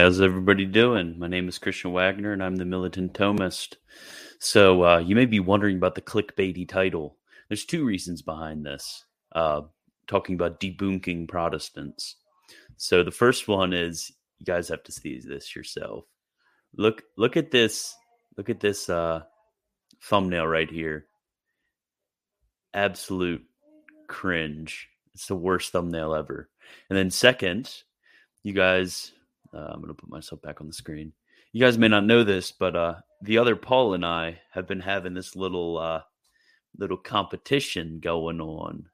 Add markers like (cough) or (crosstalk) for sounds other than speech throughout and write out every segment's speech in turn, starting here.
How's everybody doing? My name is Christian Wagner and I'm the Militant Thomist. So, uh, you may be wondering about the clickbaity title. There's two reasons behind this, uh, talking about debunking Protestants. So, the first one is you guys have to see this yourself. Look, look at this, look at this uh, thumbnail right here. Absolute cringe. It's the worst thumbnail ever. And then, second, you guys, uh, I'm going to put myself back on the screen. You guys may not know this, but uh, the other Paul and I have been having this little uh, little competition going on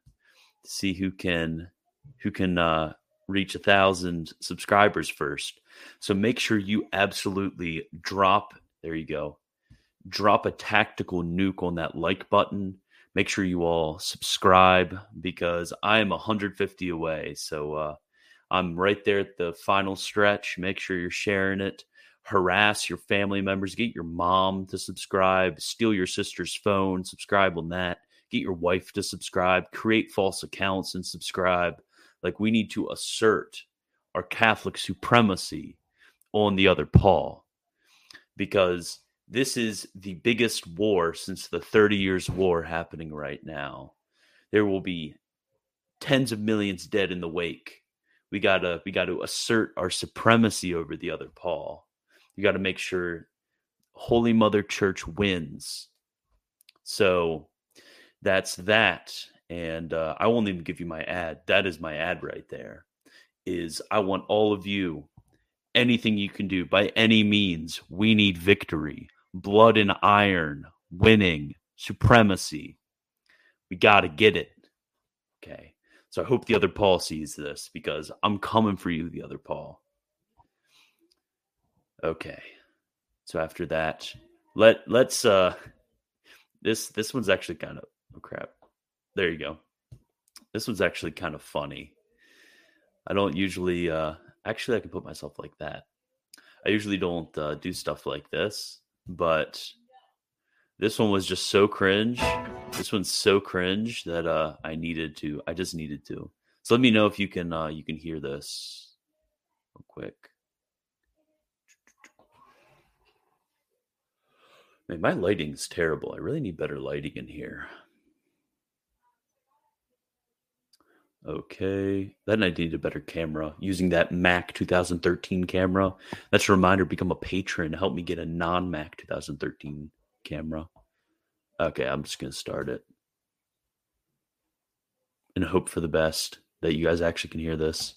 to see who can who can uh, reach a thousand subscribers first. So make sure you absolutely drop. There you go. Drop a tactical nuke on that like button. Make sure you all subscribe because I am 150 away. So uh, I'm right there at the final stretch. Make sure you're sharing it. Harass your family members. Get your mom to subscribe. Steal your sister's phone. Subscribe on that. Get your wife to subscribe. Create false accounts and subscribe. Like we need to assert our Catholic supremacy on the other Paul because this is the biggest war since the 30 years war happening right now. There will be tens of millions dead in the wake we gotta we gotta assert our supremacy over the other Paul. You gotta make sure Holy Mother Church wins. So that's that. And uh, I won't even give you my ad. That is my ad right there. Is I want all of you, anything you can do by any means. We need victory, blood and iron, winning, supremacy. We got to get it. Okay. So I hope the other Paul sees this because I'm coming for you, the other Paul. Okay. So after that, let let's uh this this one's actually kind of oh crap. There you go. This one's actually kind of funny. I don't usually uh actually I can put myself like that. I usually don't uh, do stuff like this, but this one was just so cringe. This one's so cringe that uh I needed to. I just needed to. So let me know if you can uh you can hear this real quick. Man, my lighting's terrible. I really need better lighting in here. Okay. Then I need a better camera using that Mac 2013 camera. That's a reminder become a patron. Help me get a non Mac 2013 camera. Okay, I'm just going to start it and hope for the best that you guys actually can hear this.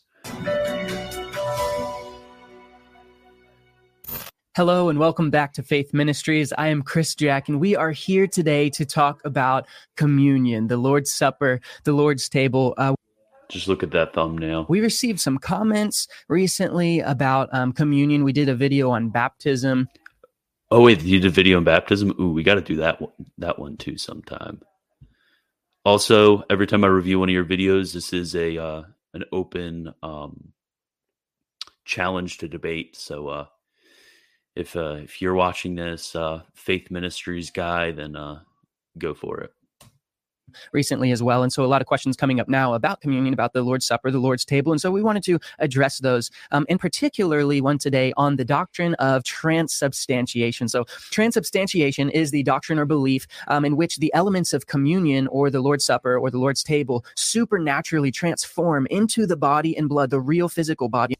Hello and welcome back to Faith Ministries. I am Chris Jack, and we are here today to talk about communion, the Lord's Supper, the Lord's table. Uh, just look at that thumbnail. We received some comments recently about um, communion. We did a video on baptism. Oh wait, you did video on baptism. Ooh, we got to do that one, that one too sometime. Also, every time I review one of your videos, this is a uh, an open um, challenge to debate. So uh, if uh, if you're watching this, uh, Faith Ministries guy, then uh, go for it recently as well. And so a lot of questions coming up now about communion, about the Lord's Supper, the Lord's table. And so we wanted to address those, um, and particularly one today on the doctrine of transubstantiation. So transubstantiation is the doctrine or belief um, in which the elements of communion or the Lord's Supper or the Lord's table supernaturally transform into the body and blood, the real physical body.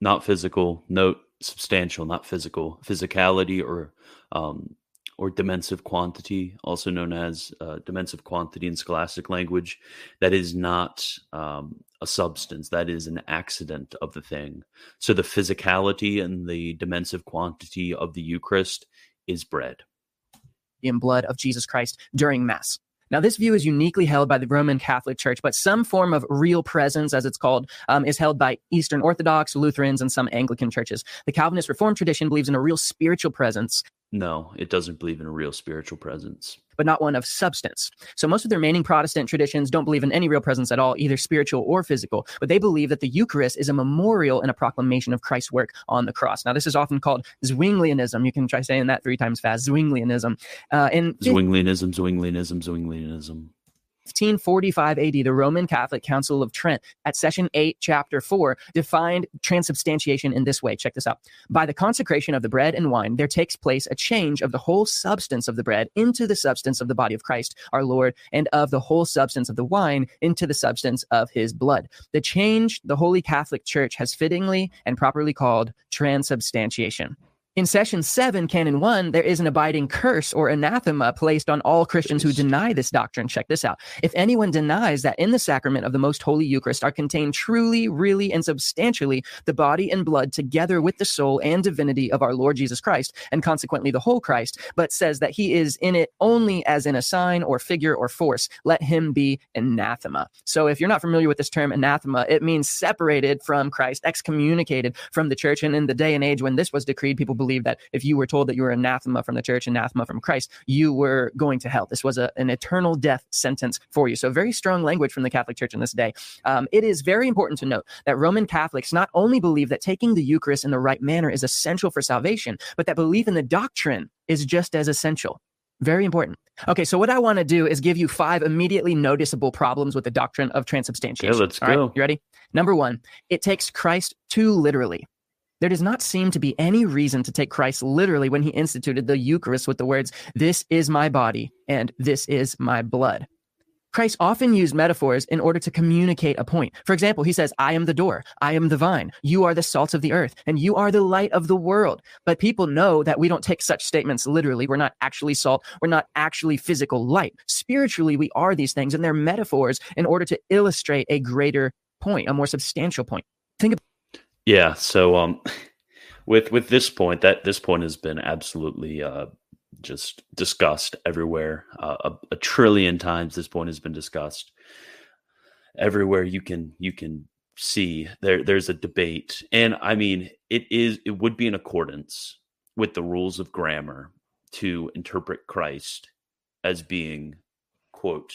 Not physical, note substantial, not physical. Physicality or um, or dimensive quantity, also known as uh, dimensive quantity in scholastic language, that is not um, a substance, that is an accident of the thing. So the physicality and the dimensive quantity of the Eucharist is bread. In blood of Jesus Christ during Mass. Now, this view is uniquely held by the Roman Catholic Church, but some form of real presence, as it's called, um, is held by Eastern Orthodox, Lutherans, and some Anglican churches. The Calvinist Reformed tradition believes in a real spiritual presence no, it doesn't believe in a real spiritual presence. But not one of substance. So most of the remaining Protestant traditions don't believe in any real presence at all, either spiritual or physical. But they believe that the Eucharist is a memorial and a proclamation of Christ's work on the cross. Now, this is often called Zwinglianism. You can try saying that three times fast. Zwinglianism. Uh, and Zwinglianism, Zwinglianism, Zwinglianism. 1545 AD, the Roman Catholic Council of Trent at session 8, chapter 4, defined transubstantiation in this way. Check this out. By the consecration of the bread and wine, there takes place a change of the whole substance of the bread into the substance of the body of Christ, our Lord, and of the whole substance of the wine into the substance of his blood. The change the Holy Catholic Church has fittingly and properly called transubstantiation. In session seven, canon one, there is an abiding curse or anathema placed on all Christians who deny this doctrine. Check this out. If anyone denies that in the sacrament of the most holy Eucharist are contained truly, really, and substantially the body and blood together with the soul and divinity of our Lord Jesus Christ, and consequently the whole Christ, but says that he is in it only as in a sign or figure or force, let him be anathema. So if you're not familiar with this term anathema, it means separated from Christ, excommunicated from the church. And in the day and age when this was decreed, people believe believe that if you were told that you were anathema from the church, anathema from Christ, you were going to hell. This was a, an eternal death sentence for you. So, very strong language from the Catholic Church in this day. Um, it is very important to note that Roman Catholics not only believe that taking the Eucharist in the right manner is essential for salvation, but that belief in the doctrine is just as essential. Very important. Okay, so what I want to do is give you five immediately noticeable problems with the doctrine of transubstantiation. Yeah, let's All go. Right, you ready? Number one, it takes Christ too literally. There does not seem to be any reason to take Christ literally when he instituted the Eucharist with the words, This is my body and this is my blood. Christ often used metaphors in order to communicate a point. For example, he says, I am the door, I am the vine, you are the salt of the earth, and you are the light of the world. But people know that we don't take such statements literally. We're not actually salt, we're not actually physical light. Spiritually, we are these things, and they're metaphors in order to illustrate a greater point, a more substantial point. Think about yeah. So um, (laughs) with with this point, that this point has been absolutely uh, just discussed everywhere. Uh, a, a, trillion times this point has been discussed everywhere. You can you can see there there's a debate, and I mean it is it would be in accordance with the rules of grammar to interpret Christ as being quote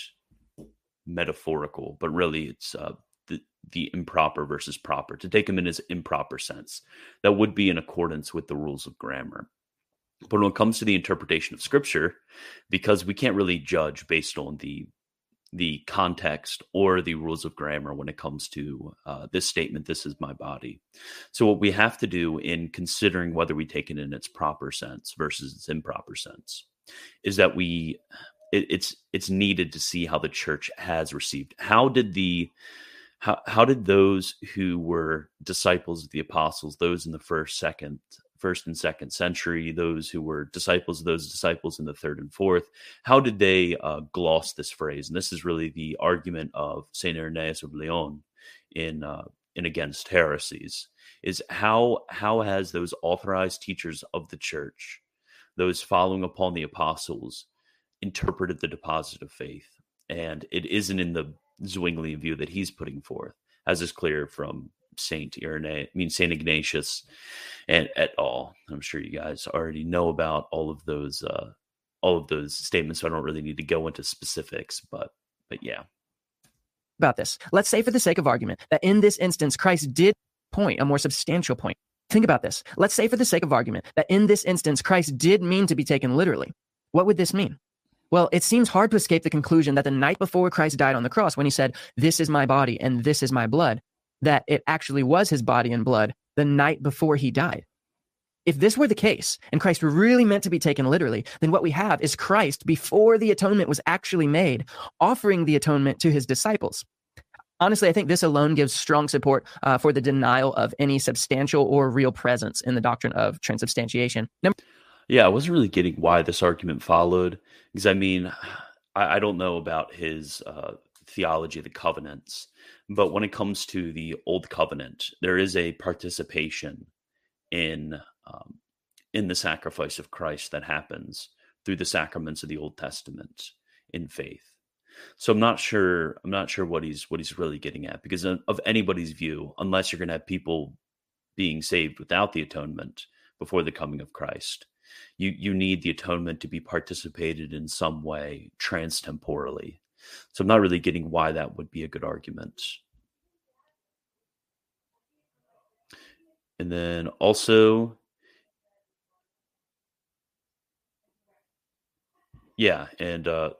metaphorical, but really it's uh, the improper versus proper, to take them in his improper sense. That would be in accordance with the rules of grammar. But when it comes to the interpretation of scripture, because we can't really judge based on the the context or the rules of grammar when it comes to uh, this statement this is my body so what we have to do in considering whether we take it in its proper sense versus its improper sense is that we it, it's it's needed to see how the church has received how did the how how did those who were disciples of the apostles, those in the first, second, first and second century, those who were disciples of those disciples in the third and fourth, how did they uh, gloss this phrase? And this is really the argument of Saint Irenaeus of Lyon in uh, in against heresies. Is how how has those authorized teachers of the church, those following upon the apostles, interpreted the deposit of faith? And it isn't in the Zwinglian view that he's putting forth, as is clear from Saint Irenaeus, I mean Saint Ignatius, and et al. I'm sure you guys already know about all of those uh, all of those statements, so I don't really need to go into specifics, but but yeah. About this, let's say for the sake of argument that in this instance Christ did point a more substantial point. Think about this. Let's say for the sake of argument that in this instance Christ did mean to be taken literally. What would this mean? Well, it seems hard to escape the conclusion that the night before Christ died on the cross, when he said, This is my body and this is my blood, that it actually was his body and blood the night before he died. If this were the case, and Christ really meant to be taken literally, then what we have is Christ, before the atonement was actually made, offering the atonement to his disciples. Honestly, I think this alone gives strong support uh, for the denial of any substantial or real presence in the doctrine of transubstantiation. Number- yeah, I wasn't really getting why this argument followed because I mean, I, I don't know about his uh, theology of the covenants, but when it comes to the old covenant, there is a participation in um, in the sacrifice of Christ that happens through the sacraments of the Old Testament in faith. So I'm not sure. I'm not sure what he's what he's really getting at because of, of anybody's view, unless you're going to have people being saved without the atonement before the coming of Christ, you you need the atonement to be participated in some way transtemporally. So I'm not really getting why that would be a good argument. And then also yeah, and uh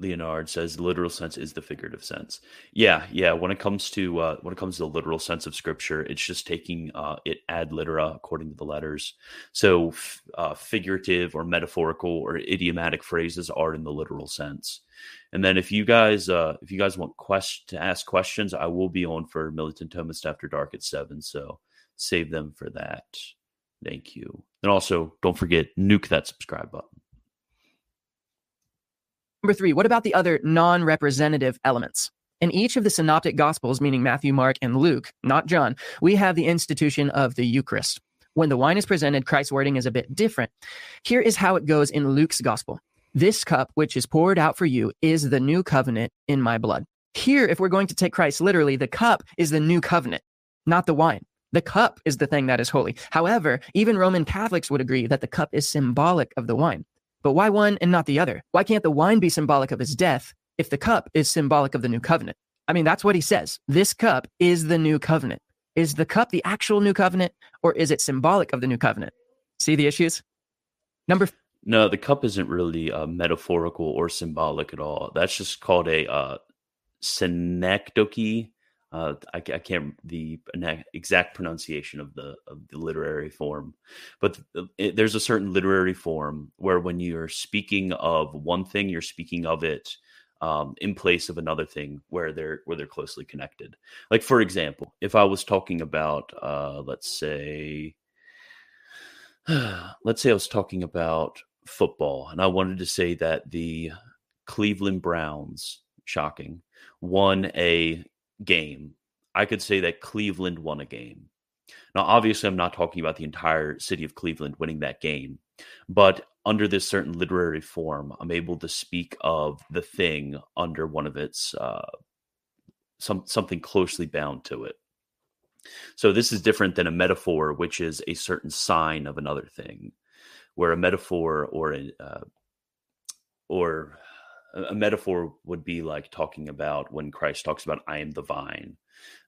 Leonard says literal sense is the figurative sense. Yeah, yeah. When it comes to uh, when it comes to the literal sense of scripture, it's just taking uh, it ad litera according to the letters. So f- uh, figurative or metaphorical or idiomatic phrases are in the literal sense. And then if you guys uh, if you guys want quest to ask questions, I will be on for Militant Thomist after dark at seven. So save them for that. Thank you. And also don't forget nuke that subscribe button. Number three, what about the other non representative elements? In each of the synoptic gospels, meaning Matthew, Mark, and Luke, not John, we have the institution of the Eucharist. When the wine is presented, Christ's wording is a bit different. Here is how it goes in Luke's gospel This cup, which is poured out for you, is the new covenant in my blood. Here, if we're going to take Christ literally, the cup is the new covenant, not the wine. The cup is the thing that is holy. However, even Roman Catholics would agree that the cup is symbolic of the wine. But why one and not the other? Why can't the wine be symbolic of his death if the cup is symbolic of the new covenant? I mean, that's what he says. This cup is the new covenant. Is the cup the actual new covenant or is it symbolic of the new covenant? See the issues? Number No, the cup isn't really uh, metaphorical or symbolic at all. That's just called a uh, synecdoche, uh, I, I, can't the exact pronunciation of the of the literary form, but it, there's a certain literary form where when you're speaking of one thing, you're speaking of it um, in place of another thing where they're where they're closely connected. Like for example, if I was talking about, uh, let's say, (sighs) let's say I was talking about football, and I wanted to say that the Cleveland Browns, shocking, won a game, I could say that Cleveland won a game. Now, obviously, I'm not talking about the entire city of Cleveland winning that game, but under this certain literary form, I'm able to speak of the thing under one of its uh, some something closely bound to it. So this is different than a metaphor, which is a certain sign of another thing, where a metaphor or a uh, or a metaphor would be like talking about when Christ talks about I am the vine.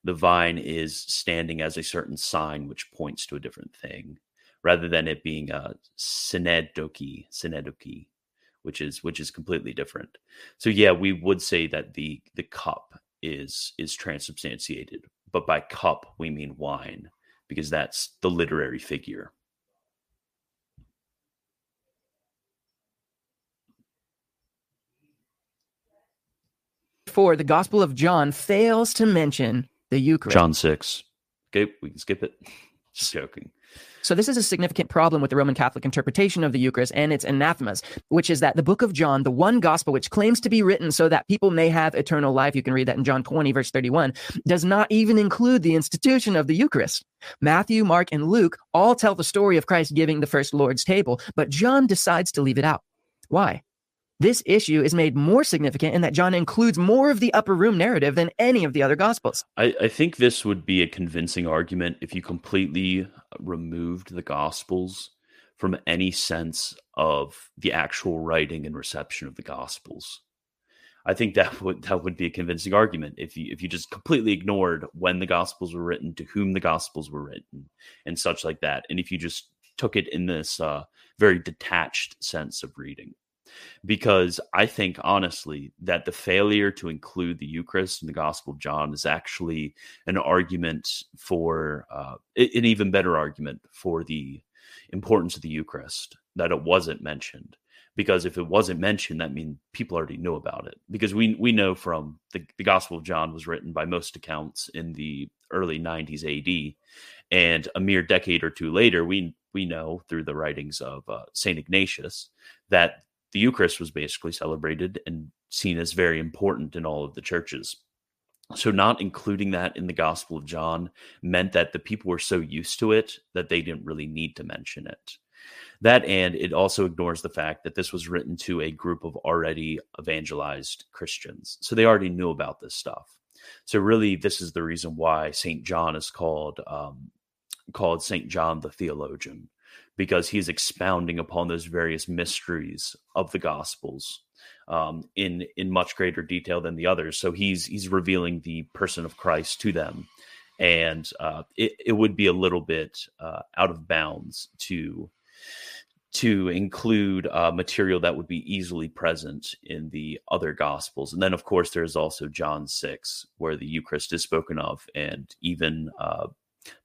The vine is standing as a certain sign which points to a different thing, rather than it being a synedoki, synedoki, which is which is completely different. So yeah, we would say that the the cup is is transubstantiated, but by cup we mean wine because that's the literary figure. Four, the Gospel of John fails to mention the Eucharist. John 6. Okay, we can skip it. (laughs) Just joking. So, this is a significant problem with the Roman Catholic interpretation of the Eucharist and its anathemas, which is that the book of John, the one gospel which claims to be written so that people may have eternal life, you can read that in John 20, verse 31, does not even include the institution of the Eucharist. Matthew, Mark, and Luke all tell the story of Christ giving the first Lord's table, but John decides to leave it out. Why? This issue is made more significant in that John includes more of the upper room narrative than any of the other gospels. I, I think this would be a convincing argument if you completely removed the gospels from any sense of the actual writing and reception of the gospels. I think that would that would be a convincing argument if you if you just completely ignored when the gospels were written, to whom the gospels were written, and such like that, and if you just took it in this uh, very detached sense of reading because I think honestly that the failure to include the Eucharist in the Gospel of John is actually an argument for uh, an even better argument for the importance of the Eucharist that it wasn't mentioned. Because if it wasn't mentioned, that means people already knew about it. Because we we know from the, the Gospel of John was written by most accounts in the early 90s AD, and a mere decade or two later, we we know through the writings of uh, Saint Ignatius that the Eucharist was basically celebrated and seen as very important in all of the churches. So, not including that in the Gospel of John meant that the people were so used to it that they didn't really need to mention it. That and it also ignores the fact that this was written to a group of already evangelized Christians. So, they already knew about this stuff. So, really, this is the reason why St. John is called. Um, called St. John the theologian because he's expounding upon those various mysteries of the gospels um, in in much greater detail than the others. So he's he's revealing the person of Christ to them, and uh, it it would be a little bit uh, out of bounds to to include uh, material that would be easily present in the other gospels. And then, of course, there's also John 6, where the Eucharist is spoken of, and even uh,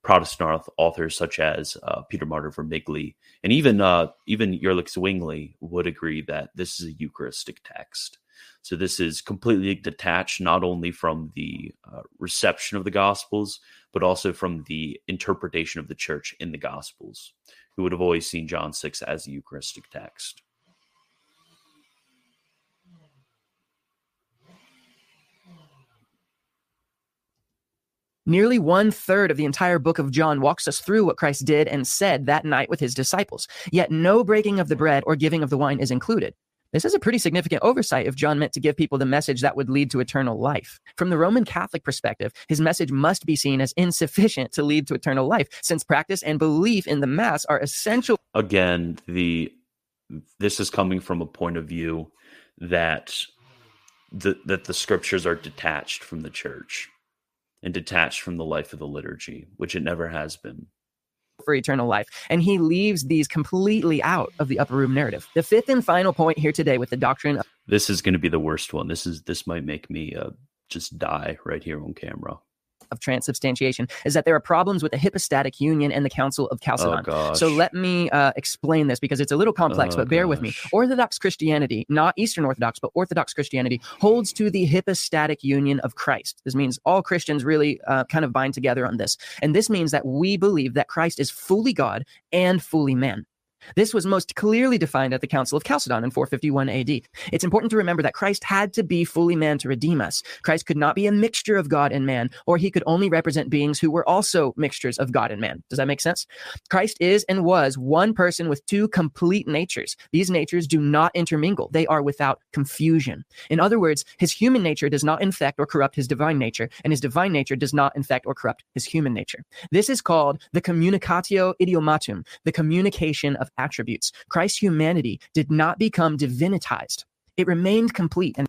Protestant authors such as uh, Peter Martyr Vermigli and even uh, even Ulrich Zwingli would agree that this is a Eucharistic text. So this is completely detached not only from the uh, reception of the Gospels, but also from the interpretation of the Church in the Gospels, who would have always seen John six as a Eucharistic text. Nearly one third of the entire book of John walks us through what Christ did and said that night with his disciples. Yet no breaking of the bread or giving of the wine is included. This is a pretty significant oversight if John meant to give people the message that would lead to eternal life. From the Roman Catholic perspective, his message must be seen as insufficient to lead to eternal life, since practice and belief in the Mass are essential. Again, the this is coming from a point of view that the that the scriptures are detached from the church and detached from the life of the liturgy, which it never has been. For eternal life. And he leaves these completely out of the upper room narrative. The fifth and final point here today with the doctrine. Of- this is going to be the worst one. This is this might make me uh, just die right here on camera of transubstantiation is that there are problems with the hypostatic union and the Council of Chalcedon. Oh, so let me uh, explain this because it's a little complex, oh, but bear gosh. with me. Orthodox Christianity, not Eastern Orthodox, but Orthodox Christianity, holds to the hypostatic union of Christ. This means all Christians really uh, kind of bind together on this. And this means that we believe that Christ is fully God and fully man. This was most clearly defined at the Council of Chalcedon in 451 AD. It's important to remember that Christ had to be fully man to redeem us. Christ could not be a mixture of God and man, or he could only represent beings who were also mixtures of God and man. Does that make sense? Christ is and was one person with two complete natures. These natures do not intermingle, they are without confusion. In other words, his human nature does not infect or corrupt his divine nature, and his divine nature does not infect or corrupt his human nature. This is called the communicatio idiomatum, the communication of attributes. Christ's humanity did not become divinitized, it remained complete. And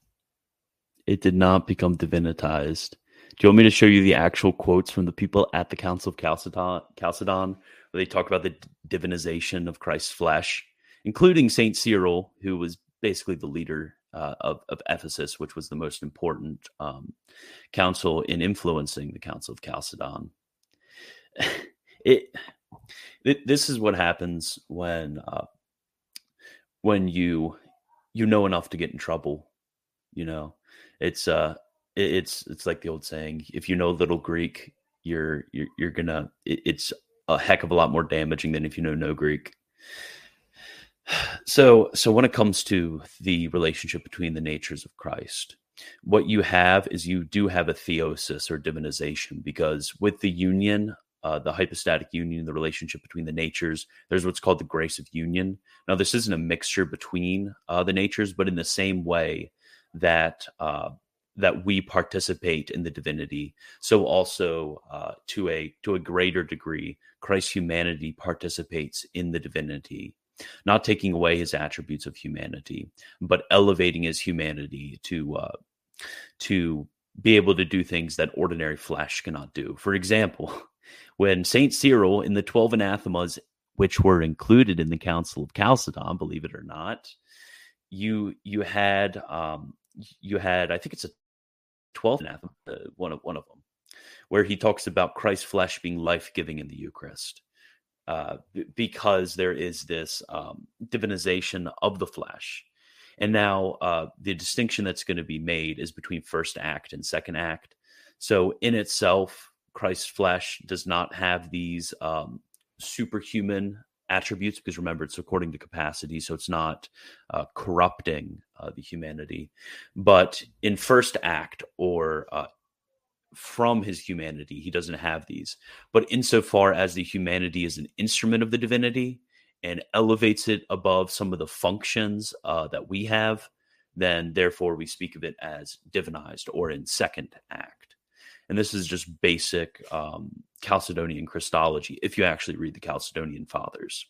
it did not become divinitized. Do you want me to show you the actual quotes from the people at the Council of Chalcedon, Chalcedon where they talk about the divinization of Christ's flesh, including Saint Cyril, who was basically the leader uh, of, of, Ephesus, which was the most important um, council in influencing the Council of Chalcedon. (laughs) it this is what happens when uh, when you you know enough to get in trouble. You know, it's uh, it's it's like the old saying: if you know little Greek, you're you're you're gonna. It's a heck of a lot more damaging than if you know no Greek. So so when it comes to the relationship between the natures of Christ, what you have is you do have a theosis or divinization because with the union uh, the hypostatic union, the relationship between the natures. There's what's called the grace of union. Now, this isn't a mixture between uh, the natures, but in the same way that uh, that we participate in the divinity, so also uh, to a to a greater degree, Christ's humanity participates in the divinity. Not taking away his attributes of humanity, but elevating his humanity to uh, to be able to do things that ordinary flesh cannot do. For example, when St. Cyril in the 12 anathemas, which were included in the Council of Chalcedon, believe it or not, you you had um, you had I think it's a 12th anathema, uh, one of one of them, where he talks about Christ's flesh being life giving in the Eucharist. Uh, because there is this um, divinization of the flesh. And now uh, the distinction that's going to be made is between first act and second act. So, in itself, Christ's flesh does not have these um, superhuman attributes because remember it's according to capacity so it's not uh, corrupting uh, the humanity. But in first act or uh, from his humanity he doesn't have these. But insofar as the humanity is an instrument of the divinity and elevates it above some of the functions uh, that we have then therefore we speak of it as divinized or in second act and this is just basic um, Chalcedonian Christology if you actually read the Chalcedonian Fathers.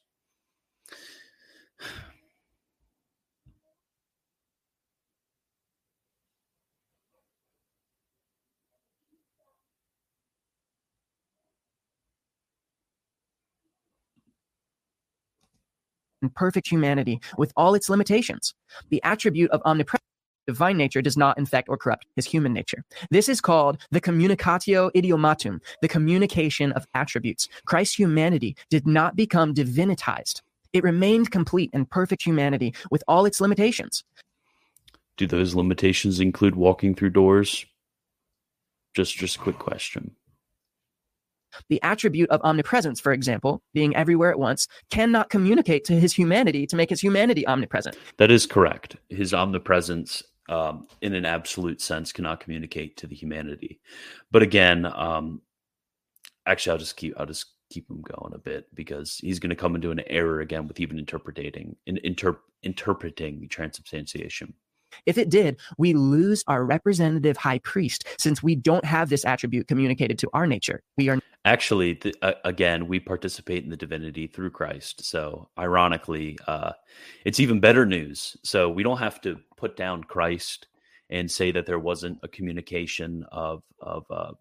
perfect humanity with all its limitations. The attribute of omnipresence divine nature does not infect or corrupt his human nature. This is called the communicatio idiomatum, the communication of attributes. Christ's humanity did not become divinitized. It remained complete and perfect humanity with all its limitations. Do those limitations include walking through doors? Just just a quick question. The attribute of omnipresence, for example, being everywhere at once, cannot communicate to his humanity to make his humanity omnipresent. That is correct. His omnipresence, um, in an absolute sense, cannot communicate to the humanity. But again, um, actually, I'll just keep I'll just keep him going a bit because he's going to come into an error again with even interpreting in, inter, interpreting transubstantiation. If it did, we lose our representative high priest since we don't have this attribute communicated to our nature. We are actually th- uh, again we participate in the divinity through Christ. So ironically, uh, it's even better news. So we don't have to put down Christ and say that there wasn't a communication of of uh,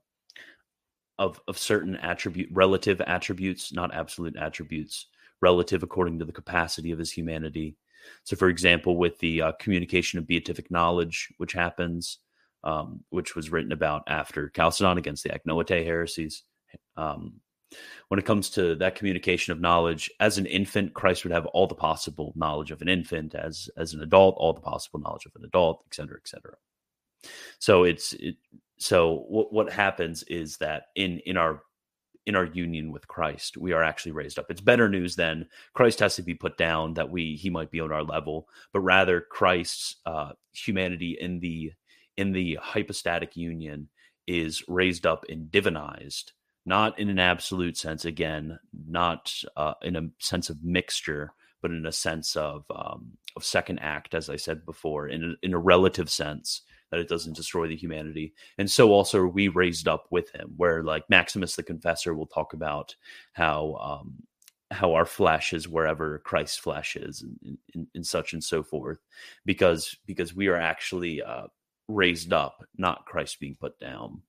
of of certain attribute relative attributes, not absolute attributes, relative according to the capacity of his humanity so, for example, with the uh, communication of beatific knowledge, which happens, um, which was written about after Chalcedon against the Agnoite heresies. Um, when it comes to that communication of knowledge, as an infant, Christ would have all the possible knowledge of an infant. As as an adult, all the possible knowledge of an adult, et cetera, et cetera. So it's it, so what what happens is that in in our in our union with Christ, we are actually raised up. It's better news than Christ has to be put down that we he might be on our level, but rather Christ's uh, humanity in the in the hypostatic union is raised up and divinized, not in an absolute sense. Again, not uh, in a sense of mixture, but in a sense of um, of second act, as I said before, in a, in a relative sense that it doesn't destroy the humanity. And so also we raised up with him, where like Maximus the Confessor will talk about how um, how our flesh is wherever Christ's flesh is, and, and, and such and so forth, because because we are actually uh, raised up, not Christ being put down.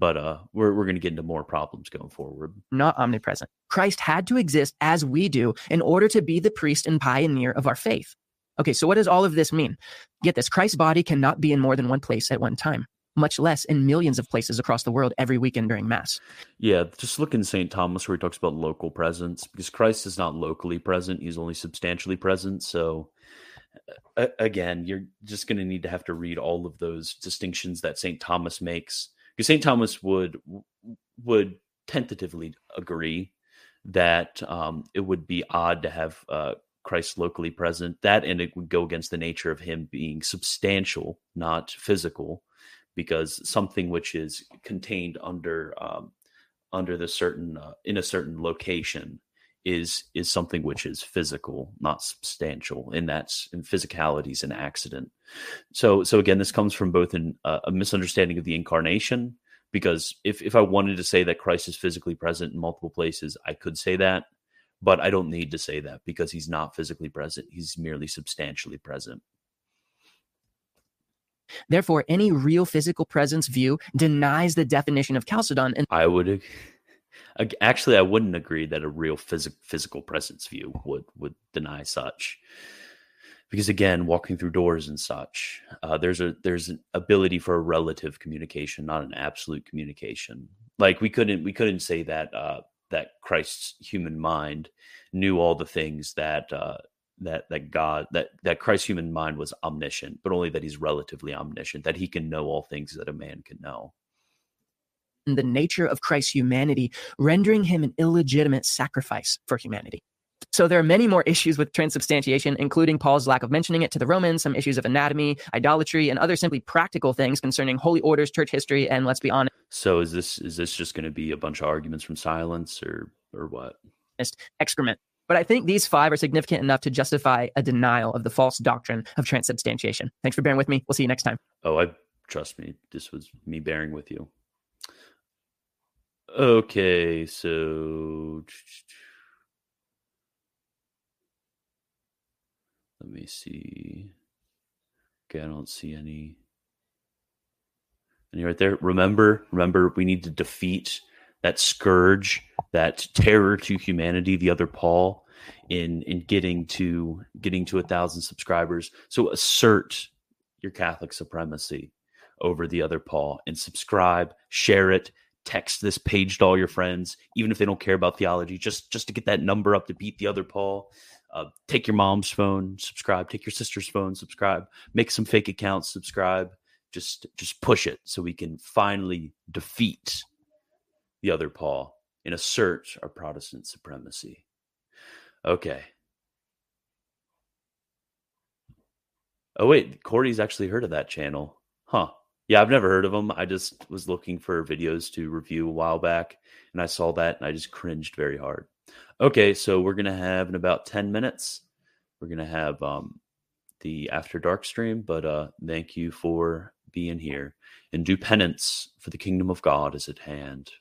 But uh, we're we're going to get into more problems going forward. Not omnipresent. Christ had to exist as we do in order to be the priest and pioneer of our faith. Okay, so what does all of this mean? Get this Christ's body cannot be in more than one place at one time, much less in millions of places across the world every weekend during Mass. Yeah, just look in St. Thomas where he talks about local presence because Christ is not locally present, he's only substantially present. So, uh, again, you're just going to need to have to read all of those distinctions that St. Thomas makes because St. Thomas would would tentatively agree that um, it would be odd to have uh, Christ locally present. That and it would go against the nature of him being substantial, not physical, because something which is contained under um, under the certain uh, in a certain location is is something which is physical, not substantial, and that's in physicality is an accident. So so again, this comes from both in uh, a misunderstanding of the incarnation. Because if, if I wanted to say that Christ is physically present in multiple places, I could say that but I don't need to say that because he's not physically present. He's merely substantially present. Therefore, any real physical presence view denies the definition of Chalcedon. And I would actually, I wouldn't agree that a real phys- physical presence view would would deny such, because again, walking through doors and such, uh, there's a there's an ability for a relative communication, not an absolute communication. Like we couldn't we couldn't say that uh, that Christ's human mind knew all the things that uh, that that God that that Christ's human mind was omniscient, but only that he's relatively omniscient, that he can know all things that a man can know. The nature of Christ's humanity, rendering him an illegitimate sacrifice for humanity. So there are many more issues with transubstantiation, including Paul's lack of mentioning it to the Romans, some issues of anatomy, idolatry, and other simply practical things concerning holy orders, church history, and let's be honest. So is this is this just going to be a bunch of arguments from silence, or or what? Excrement. But I think these five are significant enough to justify a denial of the false doctrine of transubstantiation. Thanks for bearing with me. We'll see you next time. Oh, I trust me. This was me bearing with you. Okay, so Let me see. Okay, I don't see any. Any right there. Remember, remember, we need to defeat that scourge, that terror to humanity, the other Paul. in in getting to getting to a thousand subscribers. So assert your Catholic supremacy over the other Paul and subscribe, share it, text this page to all your friends, even if they don't care about theology, just just to get that number up to beat the other Paul. Uh, take your mom's phone, subscribe. Take your sister's phone, subscribe. Make some fake accounts, subscribe. Just just push it so we can finally defeat the other Paul and assert our Protestant supremacy. Okay. Oh wait, Corey's actually heard of that channel, huh? Yeah, I've never heard of them. I just was looking for videos to review a while back, and I saw that, and I just cringed very hard. Okay, so we're gonna have in about ten minutes, we're gonna have um, the After Dark stream. But uh, thank you for being here, and do penance for the kingdom of God is at hand.